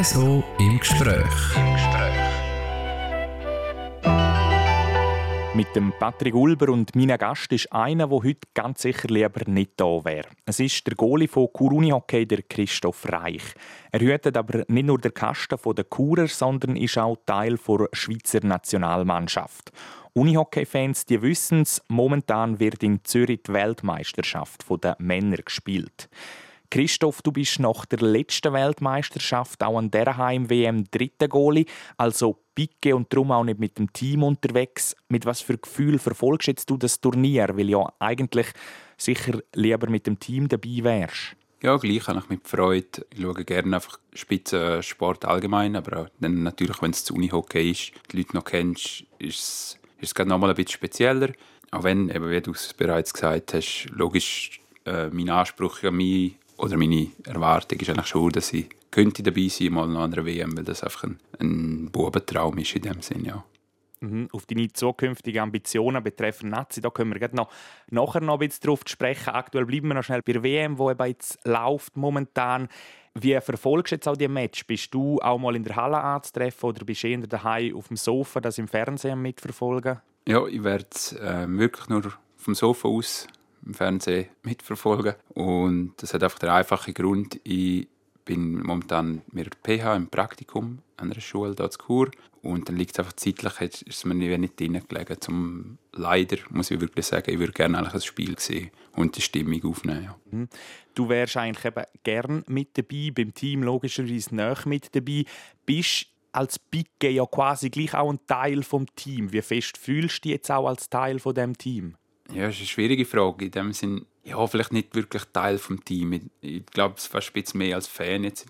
RSO im Gespräch. Mit dem Patrick Ulber und meinem Gast ist einer, der heute ganz sicher lieber nicht da wäre. Es ist der Goalie von Kuruni Hockey, der Christoph Reich. Er hütet aber nicht nur den Kasten der Kurer, sondern ist auch Teil der Schweizer Nationalmannschaft. Unihockey-Fans wissen es, momentan wird in Zürich die Weltmeisterschaft der Männer gespielt. Christoph, du bist nach der letzten Weltmeisterschaft auch an der Heim-WM dritter Goalie, also Picke und darum auch nicht mit dem Team unterwegs. Mit was für Gefühl verfolgst jetzt du das Turnier, weil ja eigentlich sicher lieber mit dem Team dabei wärst? Ja, gleich habe ich mit Freude. Ich schaue gerne einfach Spitzensport allgemein, aber auch dann natürlich, wenn es zu Unihockey ist, die Leute noch kennst, ist es, ist es noch mal ein bisschen spezieller. Auch wenn, eben, wie du es bereits gesagt hast, logisch äh, mein Anspruch an mich oder meine Erwartung ist eigentlich schon, dass ich könnte dabei sein mal noch an einer WM, weil das einfach ein, ein Bubentraum ist in dem Sinne, ja. Mhm. Auf deine zukünftigen Ambitionen betreffend Nazi, da können wir noch, nachher noch ein bisschen drauf sprechen. Aktuell bleiben wir noch schnell bei der WM, die eben jetzt läuft momentan. Wie verfolgst du jetzt auch die Match? Bist du auch mal in der Halle anzutreffen oder bist du eher daheim auf dem Sofa, das im Fernsehen mitverfolgen? Ja, ich werde äh, wirklich nur vom Sofa aus im Fernsehen mitverfolgen. Und das hat einfach den einfachen Grund, ich bin momentan mit der PH im Praktikum an einer Schule hier in Chur. Und dann liegt es einfach zeitlich, ist es mir nicht drin gelegen. Zum Leider muss ich wirklich sagen, ich würde gerne ein Spiel sehen und die Stimmung aufnehmen. Ja. Mhm. Du wärst eigentlich eben gern mit dabei, beim Team logischerweise nicht mit dabei. Bist als Picke ja quasi gleich auch ein Teil vom Team. Wie fest fühlst du dich jetzt auch als Teil von dem Team? Ja, das ist eine schwierige Frage. In dem Sinn, ja, vielleicht nicht wirklich Teil des Teams. Ich glaube, es fast ein bisschen mehr als Fan jetzt.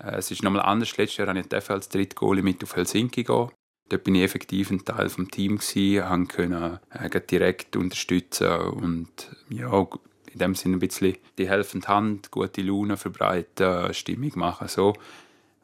Äh, es ist nochmal anders. Letztes Jahr durfte ich als Drittgoalie mit auf Helsinki gehen. Dort bin ich effektiv ein Teil des Teams gewesen, konnte äh, direkt unterstützen und ja, in dem Sinne ein bisschen die helfende Hand, gute Laune verbreiten, Stimmung machen, so.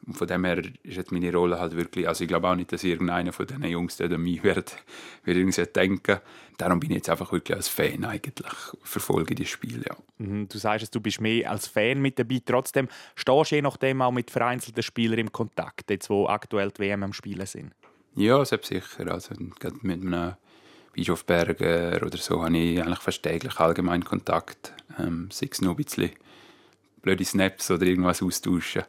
Und von dem her ist jetzt meine Rolle halt wirklich, also ich glaube auch nicht, dass irgendeiner von diesen Jungs an mich wird, wird irgendwie denken. Darum bin ich jetzt einfach wirklich als Fan eigentlich, verfolge die Spiele, ja. Mhm, du sagst, du bist mehr als Fan mit dabei, trotzdem stehst du je nachdem auch mit vereinzelten Spielern im Kontakt, jetzt wo aktuell die WM am Spielen sind. Ja, selbstsicher, also gerade mit einem Bischof Berger oder so habe ich eigentlich fast täglich allgemein Kontakt, ähm, sei es nur ein bisschen blöde Snaps oder irgendwas austauschen.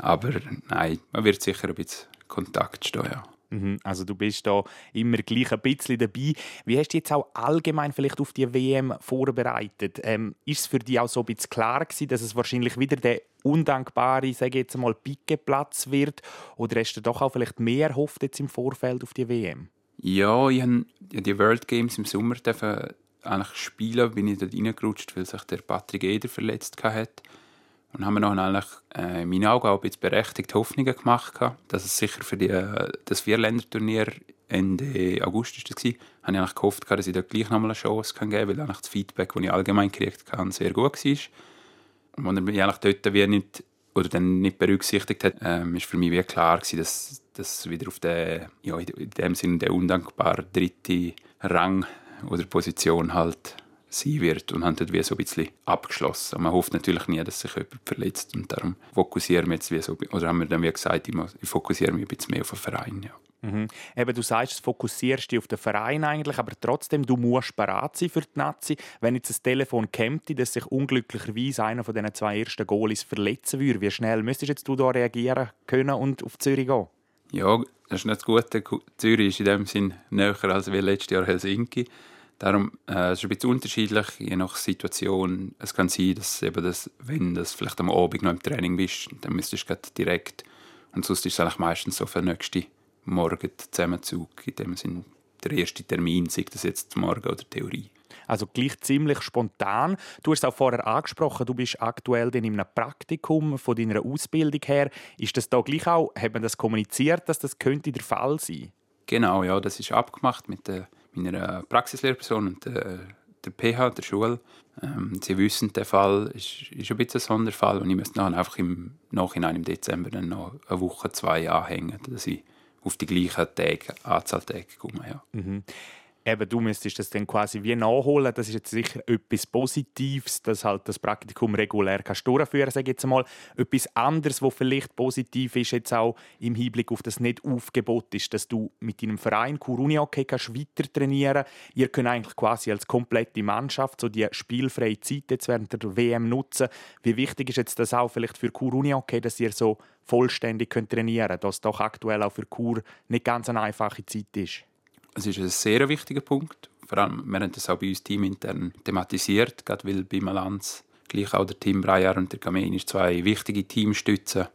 Aber nein, man wird sicher ein bisschen Kontakt stehen. Ja. Mhm, also du bist da immer gleich ein bisschen dabei. Wie hast du jetzt auch allgemein vielleicht auf die WM vorbereitet? Ähm, ist es für dich auch so ein bisschen klar gewesen, dass es wahrscheinlich wieder der undankbare, sage ich jetzt mal, Pickeplatz wird? Oder hast du doch auch vielleicht mehr erhofft jetzt im Vorfeld auf die WM? Ja, ich habe die World Games im Sommer eigentlich spielen, bin ich dort reingerutscht, weil sich der Patrick Eder verletzt hat. Und haben wir noch äh, in meinen Augen auch ein bisschen berechtigte Hoffnungen gemacht, dass es sicher für die, äh, das Vierländerturnier Ende August das war, habe ich eigentlich gehofft, dass ich da gleich nochmal eine Chance geben kann, weil das Feedback, das ich allgemein gekriegt habe, sehr gut war. Und als er mich eigentlich dort wie nicht, oder dann nicht berücksichtigt hat, ähm, ist für mich wie klar dass, dass wieder auf den, ja, in dem Sinne der undankbare dritte Rang oder Position halt sein wird und haben dort wie so ein bisschen abgeschlossen. Und man hofft natürlich nie, dass sich jemand verletzt und darum fokussieren wir jetzt wie so, oder haben wir dann wie gesagt, ich fokussiere mich ein bisschen mehr auf den Verein. Ja. Mhm. Eben, du sagst, du fokussierst dich auf den Verein eigentlich, aber trotzdem, du musst bereit sein für die Nazi. Wenn jetzt ein Telefon käme, dass sich unglücklicherweise einer von diesen zwei ersten Goalies verletzen würde, wie schnell müsstest jetzt du da reagieren können und auf Zürich gehen? Ja, das ist nicht das Gute. Zürich ist in dem Sinn näher als wie letztes Jahr Helsinki. Darum äh, es ist ein bisschen unterschiedlich, je nach Situation. Es kann sein, dass eben das, wenn du vielleicht am Abend noch im Training bist, dann müsstest du direkt. Und sonst ist es eigentlich meistens so für den nächsten Morgen Zusammenzug. In dem Sinn der erste Termin, sei das jetzt morgen oder Theorie. Also gleich ziemlich spontan. Du hast es auch vorher angesprochen, du bist aktuell in einem Praktikum von deiner Ausbildung her. Ist das da gleich auch, hat man das kommuniziert, dass das könnte der Fall sein? Genau, ja, das ist abgemacht mit der meiner Praxislehrperson und der, der PH, der Schule. Ähm, sie wissen, der Fall ist, ist ein bisschen ein Sonderfall und ich müsste dann einfach im Nachhinein im Dezember dann noch eine Woche, zwei anhängen, dass ich auf die gleiche Tage, Anzahl Tage komme. Ja. Mhm. Eben, du müsstest das dann quasi wie nachholen. Das ist jetzt sicher etwas Positives, dass halt das Praktikum regulär kannst durchführen sage jetzt mal. Etwas anderes, was vielleicht positiv ist, jetzt auch im Hinblick auf das Nicht-Aufgebot, ist, dass du mit deinem Verein Kuruni Hockey kannst weiter trainieren Ihr könnt eigentlich quasi als komplette Mannschaft so die spielfreie Zeit jetzt während der WM nutzen. Wie wichtig ist jetzt das auch vielleicht für Kuruni Hockey, dass ihr so vollständig könnt trainieren könnt, dass doch aktuell auch für Kur nicht ganz eine einfache Zeit ist? Es ist ein sehr wichtiger Punkt. Vor allem, wir haben das auch bei uns teamintern thematisiert, gerade weil bei Malanz gleich auch der Team Breyer und der Kamenisch zwei wichtige Teamstützen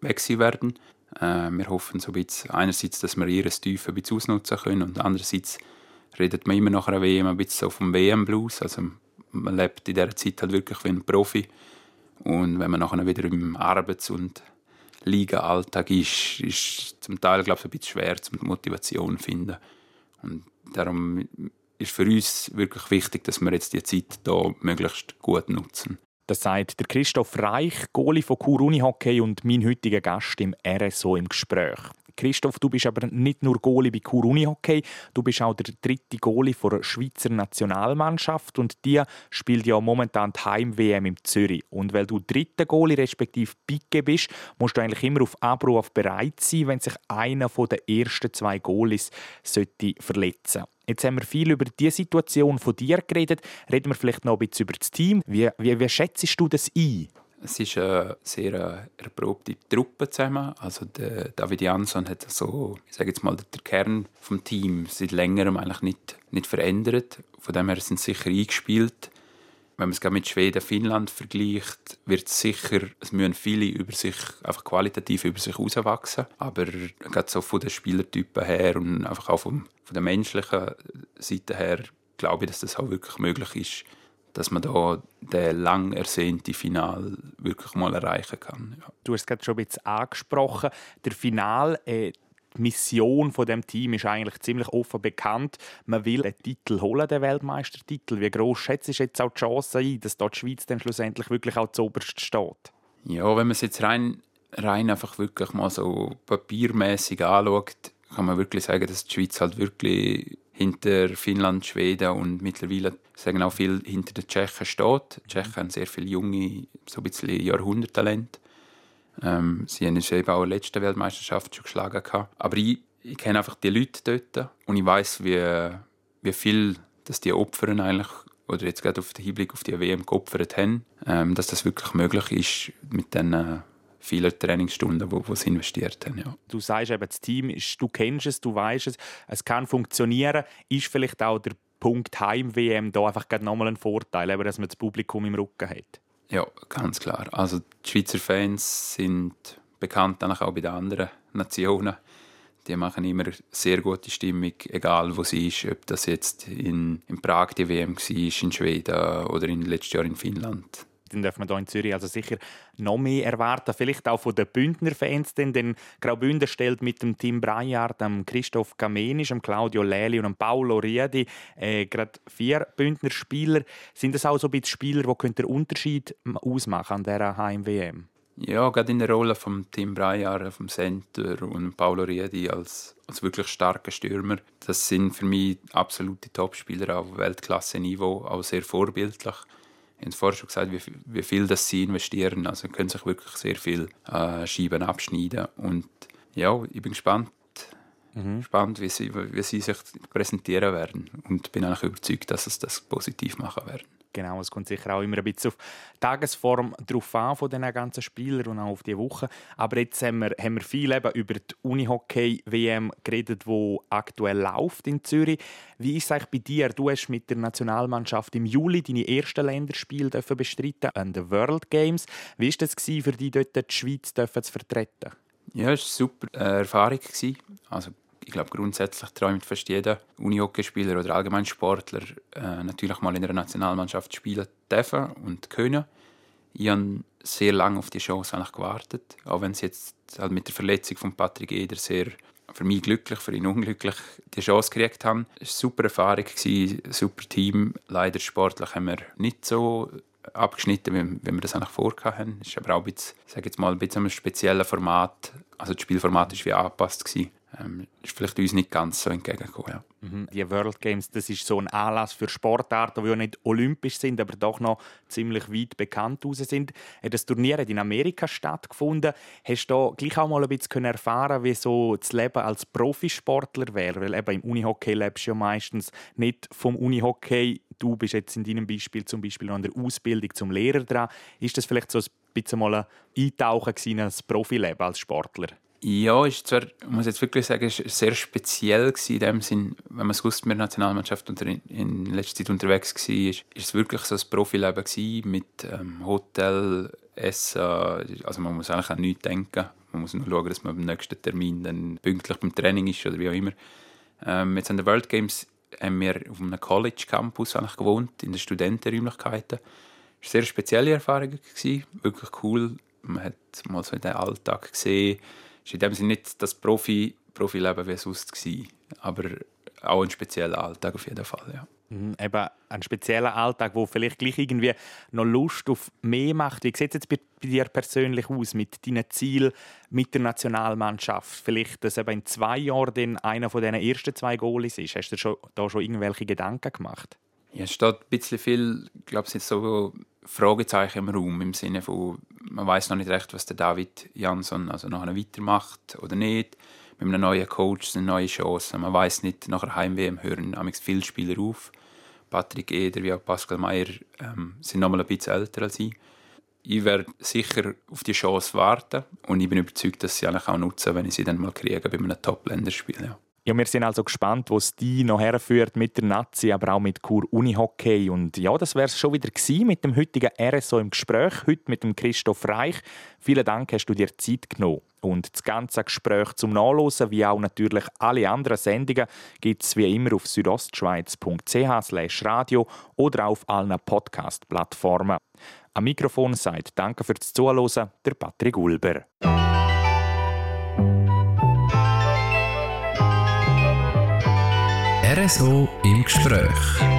weg werden. Äh, wir hoffen so ein bisschen, einerseits, dass wir ihre Tiefe ein bisschen ausnutzen können und andererseits redet man immer nach einer WM ein bisschen so vom WM-Blues. Also man lebt in dieser Zeit halt wirklich wie ein Profi. Und wenn man nachher wieder im Arbeits- und Liga-Alltag ist, ist zum Teil glaube ich, ein bisschen schwer, zum Motivation zu finden. Und darum ist für uns wirklich wichtig, dass wir jetzt die Zeit hier möglichst gut nutzen. Das sagt der Christoph Reich, Goalie von Chur Unihockey und mein heutiger Gast im RSO im Gespräch. Christoph, du bist aber nicht nur Goalie bei Chur Unihockey, du bist auch der dritte Goalie der Schweizer Nationalmannschaft und die spielt ja momentan die Heim-WM in Zürich. Und weil du dritter Goalie respektive Picke bist, musst du eigentlich immer auf Abruf bereit sein, wenn sich einer der ersten zwei Goalies sollte verletzen Jetzt haben wir viel über die Situation von dir geredet. Reden wir vielleicht noch ein bisschen über das Team. Wie, wie, wie schätzt du das ein? Es ist eine sehr äh, erprobte Truppe zusammen. Also der David Jansson hat so, ich sage jetzt mal, der Kern vom Team seit längerem eigentlich nicht, nicht verändert. Von dem her sind sie sicher eingespielt. Wenn man es mit Schweden, Finnland vergleicht, wird es sicher, es müssen viele über sich, einfach qualitativ über sich herauswachsen. Aber gerade so von den Spielertypen her und einfach auch vom, von der menschlichen Seite her, glaube ich, dass das auch wirklich möglich ist, dass man da den lang ersehnten Final wirklich mal erreichen kann. Ja. Du hast es gerade schon ein bisschen angesprochen. Der Final, äh, die Mission von dem Team ist eigentlich ziemlich offen bekannt. Man will einen Titel holen, den Weltmeistertitel. Wie groß schätzt du jetzt auch die Chance ein, dass dort die Schweiz dann schlussendlich wirklich auch zuoberst steht? Ja, wenn man es jetzt rein, rein einfach wirklich mal so papiermäßig anschaut, kann man wirklich sagen, dass die Schweiz halt wirklich hinter Finnland, Schweden und mittlerweile sagen auch viel hinter den Tschechen steht. Die Tschechen haben sehr viele junge, so ein bisschen Jahrhunderttalent. Ähm, sie haben eben auch in der letzten Weltmeisterschaft schon geschlagen. Gehabt. Aber ich, ich kenne einfach die Leute dort und ich weiß, wie, wie viel dass die Opfer eigentlich oder jetzt gerade auf den Hinblick auf die WM geopfert haben, ähm, dass das wirklich möglich ist mit den viele Trainingsstunden, die sie investiert haben. Ja. Du sagst eben, das Team ist, du kennst es, du weißt es, es kann funktionieren. Ist vielleicht auch der Punkt Heim-WM da einfach nochmal ein Vorteil, eben, dass man das Publikum im Rücken hat? Ja, ganz klar. Also die Schweizer Fans sind bekannt auch bei den anderen Nationen. Die machen immer sehr gute Stimmung, egal wo sie ist. Ob das jetzt in, in Prag die WM war, in Schweden oder in letztes Jahr in Finnland dann darf man hier in Zürich also sicher noch mehr erwarten. Vielleicht auch von den Bündner Fans, denn, denn Graubünden stellt mit dem Team Breitjard, dem Christoph Kamenisch, dem Claudio Leli und dem Paolo Riedi äh, gerade vier Bündner Spieler. Sind das auch so ein bisschen Spieler, die den Unterschied ausmachen an dieser Heim-WM? Ja, gerade in der Rolle vom Team Breyer, vom Center und Paolo Riedi als, als wirklich starker Stürmer. Das sind für mich absolute Topspieler auf Weltklasse-Niveau, auch sehr vorbildlich habe vorher schon gesagt, wie, wie viel das sie investieren. Also können sich wirklich sehr viel äh, Scheiben abschneiden. Und ja, ich bin gespannt, mhm. gespannt wie, sie, wie sie sich präsentieren werden. Und bin eigentlich überzeugt, dass es das positiv machen werden. Genau, es kommt sicher auch immer ein bisschen auf die Tagesform drauf an von diesen ganzen Spielern und auch auf die Woche. Aber jetzt haben wir, haben wir viel eben über die Unihockey-WM geredet, die aktuell läuft in Zürich. Wie ist es eigentlich bei dir? Du hast mit der Nationalmannschaft im Juli deine ersten Länderspiele bestreiten an den World Games. Wie war das für dich, dort die Schweiz zu vertreten? Ja, es war eine super Erfahrung. Also ich glaube, grundsätzlich träumt fast jeder Unihockeyspieler oder allgemein Sportler äh, natürlich mal in der Nationalmannschaft spielen dürfen und können. Ich habe sehr lange auf die Chance eigentlich gewartet, auch wenn es jetzt halt mit der Verletzung von Patrick Eder sehr für mich glücklich, für ihn unglücklich die Chance gekriegt haben. Es war eine super Erfahrung, ein super Team. Leider sportlich haben wir nicht so abgeschnitten, wie, wie wir das eigentlich vorgehabt Es ist aber auch ein bisschen, sage jetzt mal, ein bisschen ein spezielles Format. Also das Spielformat war wie angepasst. Gewesen ähm, ist vielleicht uns nicht ganz so entgegengekommen. Ja. Mhm. Die World Games, das ist so ein Anlass für Sportarten, die ja nicht olympisch sind, aber doch noch ziemlich weit bekannt raus sind. Das Turnier hat in Amerika stattgefunden. Hast du da gleich auch mal ein bisschen erfahren, wie so das Leben als Profisportler wäre? Weil eben im Unihockey lebst du ja meistens nicht vom Unihockey. Du bist jetzt in deinem Beispiel zum Beispiel noch an der Ausbildung zum Lehrer dran. Ist das vielleicht so ein bisschen mal ein Eintauchen in das Profileben als Sportler? Ja, ich muss jetzt wirklich sagen, ist sehr speziell in dem Sinn, wenn man es wusste, mit der Nationalmannschaft unter, in letzter Zeit unterwegs war, ist, ist es wirklich so ein Profileben mit ähm, Hotel, Essen, also man muss eigentlich an nichts denken. Man muss nur schauen, dass man beim nächsten Termin dann pünktlich beim Training ist oder wie auch immer. Ähm, jetzt an den World Games haben wir auf einem College-Campus gewohnt, in den Studentenräumlichkeiten. Es war sehr spezielle Erfahrung, wirklich cool. Man hat mal so den Alltag gesehen, ist in dem Sinne nicht das Profi, Profileben wie sonst gewesen, aber auch ein spezieller Alltag auf jeden Fall, ja. Mhm, eben ein spezieller Alltag, wo vielleicht gleich irgendwie noch Lust auf mehr macht. Wie sieht es jetzt bei, bei dir persönlich aus mit deinen Zielen mit der Nationalmannschaft? Vielleicht, dass eben in zwei Jahren dann einer von diesen ersten zwei Goalies ist. Hast du schon, da schon irgendwelche Gedanken gemacht? Ja, es steht ein bisschen viel, ich glaube, es sind so Fragezeichen im Raum, im Sinne von, man weiß noch nicht recht, was der David Jansson also nachher weitermacht oder nicht. Mit einem neuen Coach eine neue Chance. Man weiß nicht, nachher Heim-WM hören viele Spieler auf. Patrick Eder wie auch Pascal Meyer ähm, sind noch mal ein bisschen älter als ich. Ich werde sicher auf die Chance warten und ich bin überzeugt, dass sie auch nutzen, wenn ich sie dann mal kriege bei einem Top-Länderspiel. Ja. Ja, wir sind also gespannt, wo es die noch herführt mit der Nazi, aber auch mit Kur Unihockey. Und ja, das wäre es schon wieder mit dem heutigen RSO im Gespräch, heute mit dem Christoph Reich. Vielen Dank, hast du dir Zeit genommen. Und das ganze Gespräch zum Nachlesen, wie auch natürlich alle anderen Sendungen, gibt es wie immer auf südostschweiz.ch radio oder auf allen Podcast-Plattformen. Am Mikrofon sagt Danke fürs Zuhören, der Patrick Ulber. RSO im Gespräch.